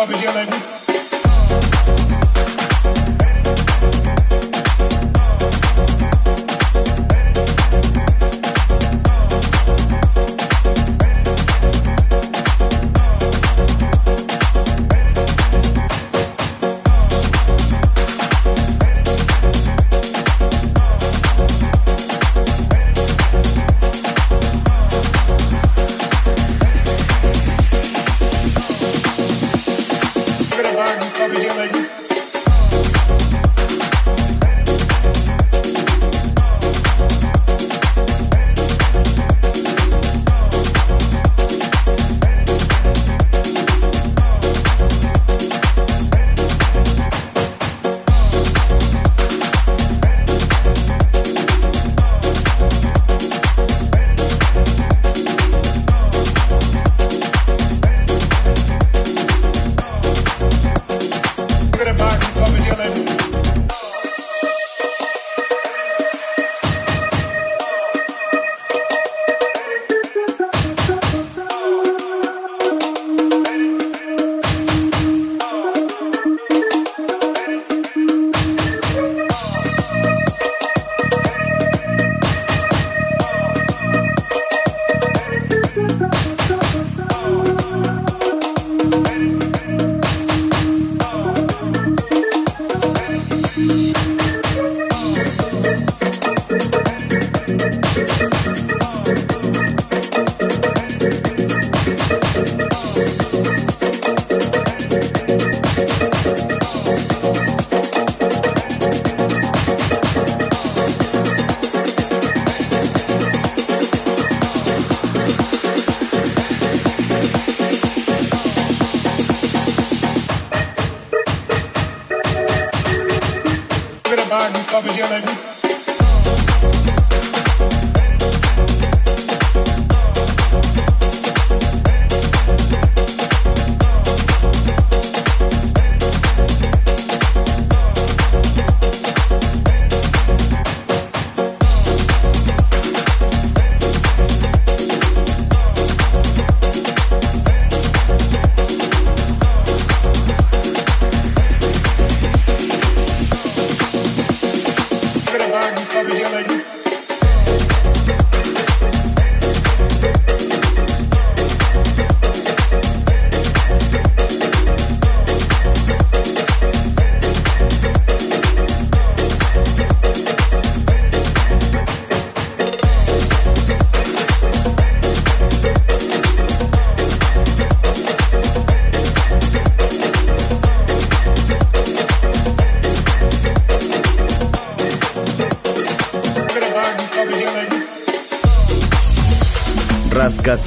I'll be this.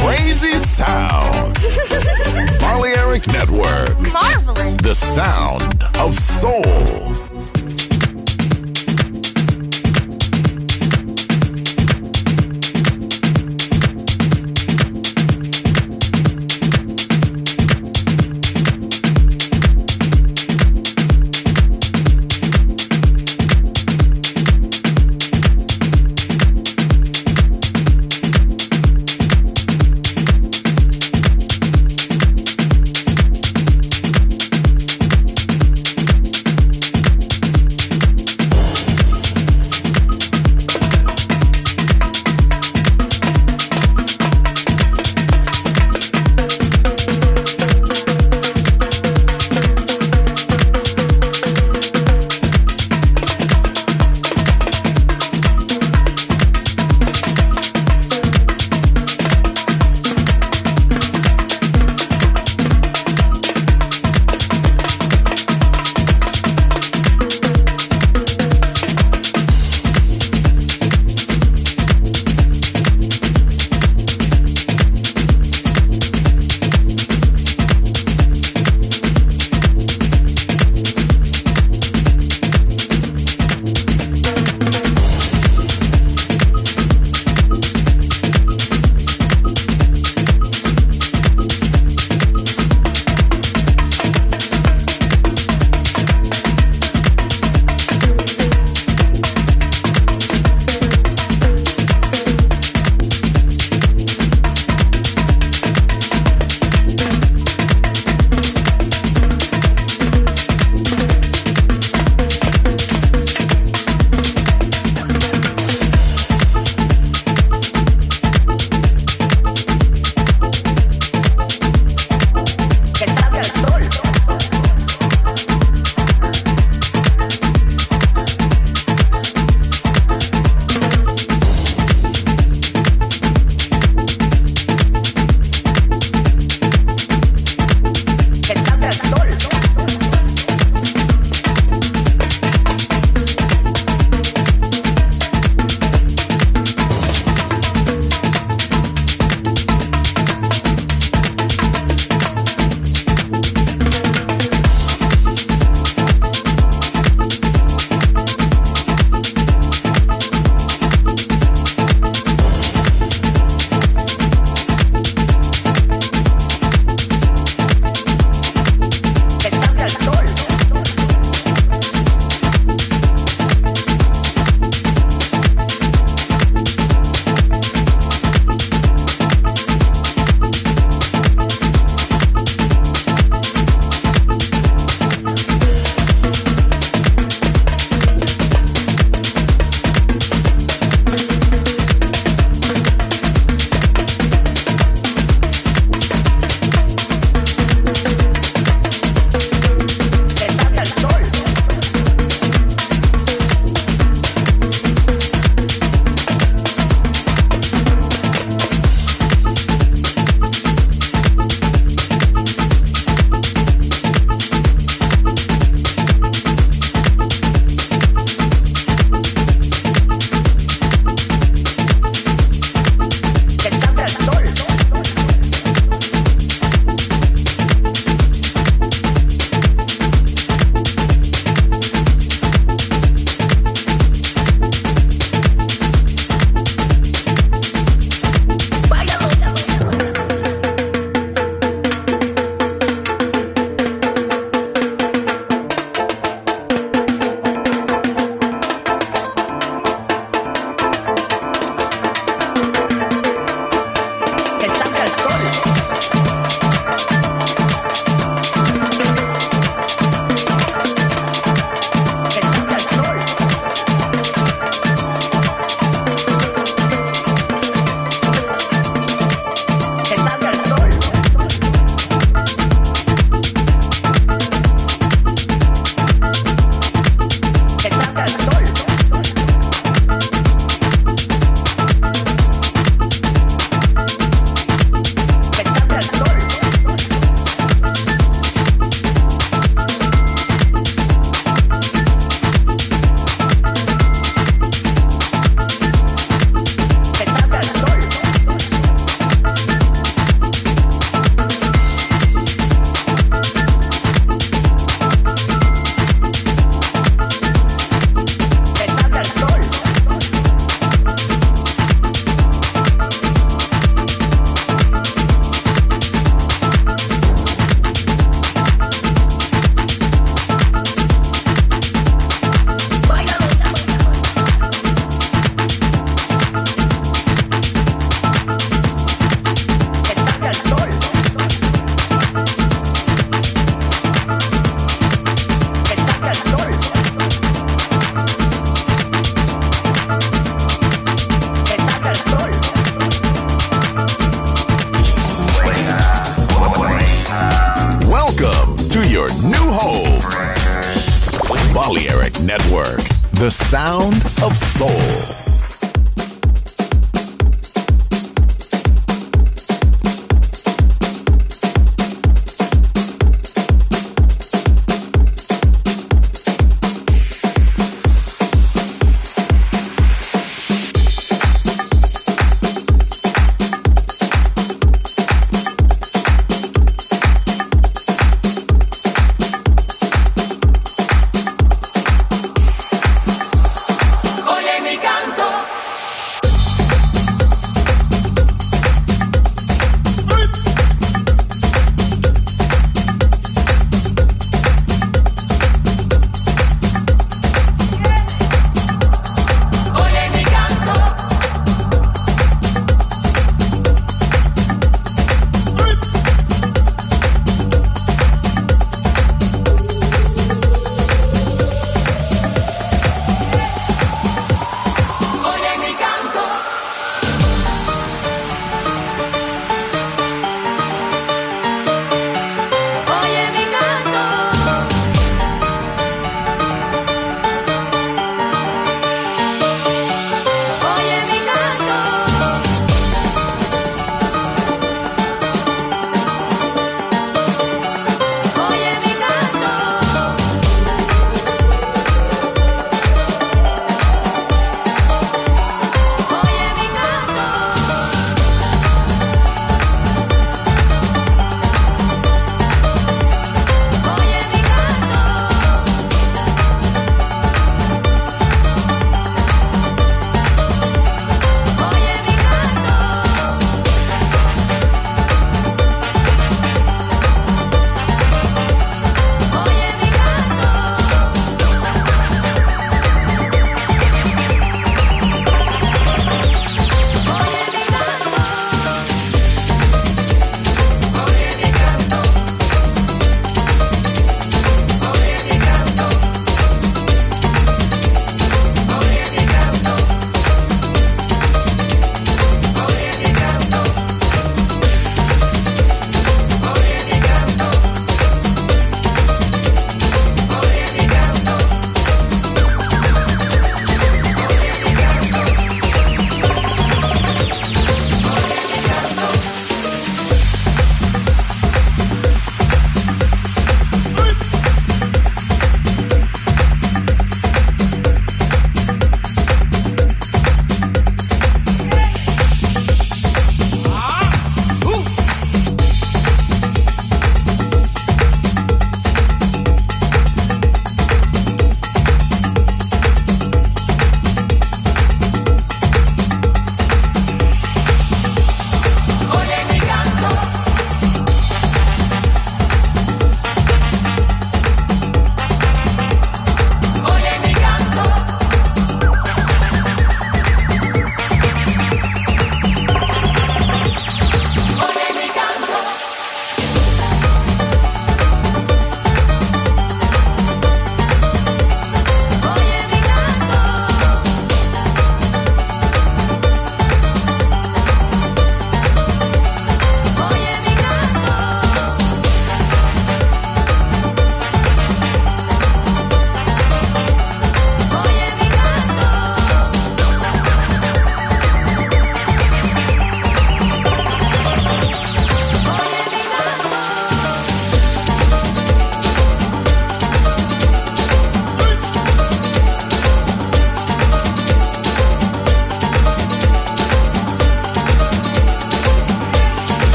Crazy sound. Balearic Network. Marvelous. The sound of soul.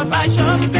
your passion.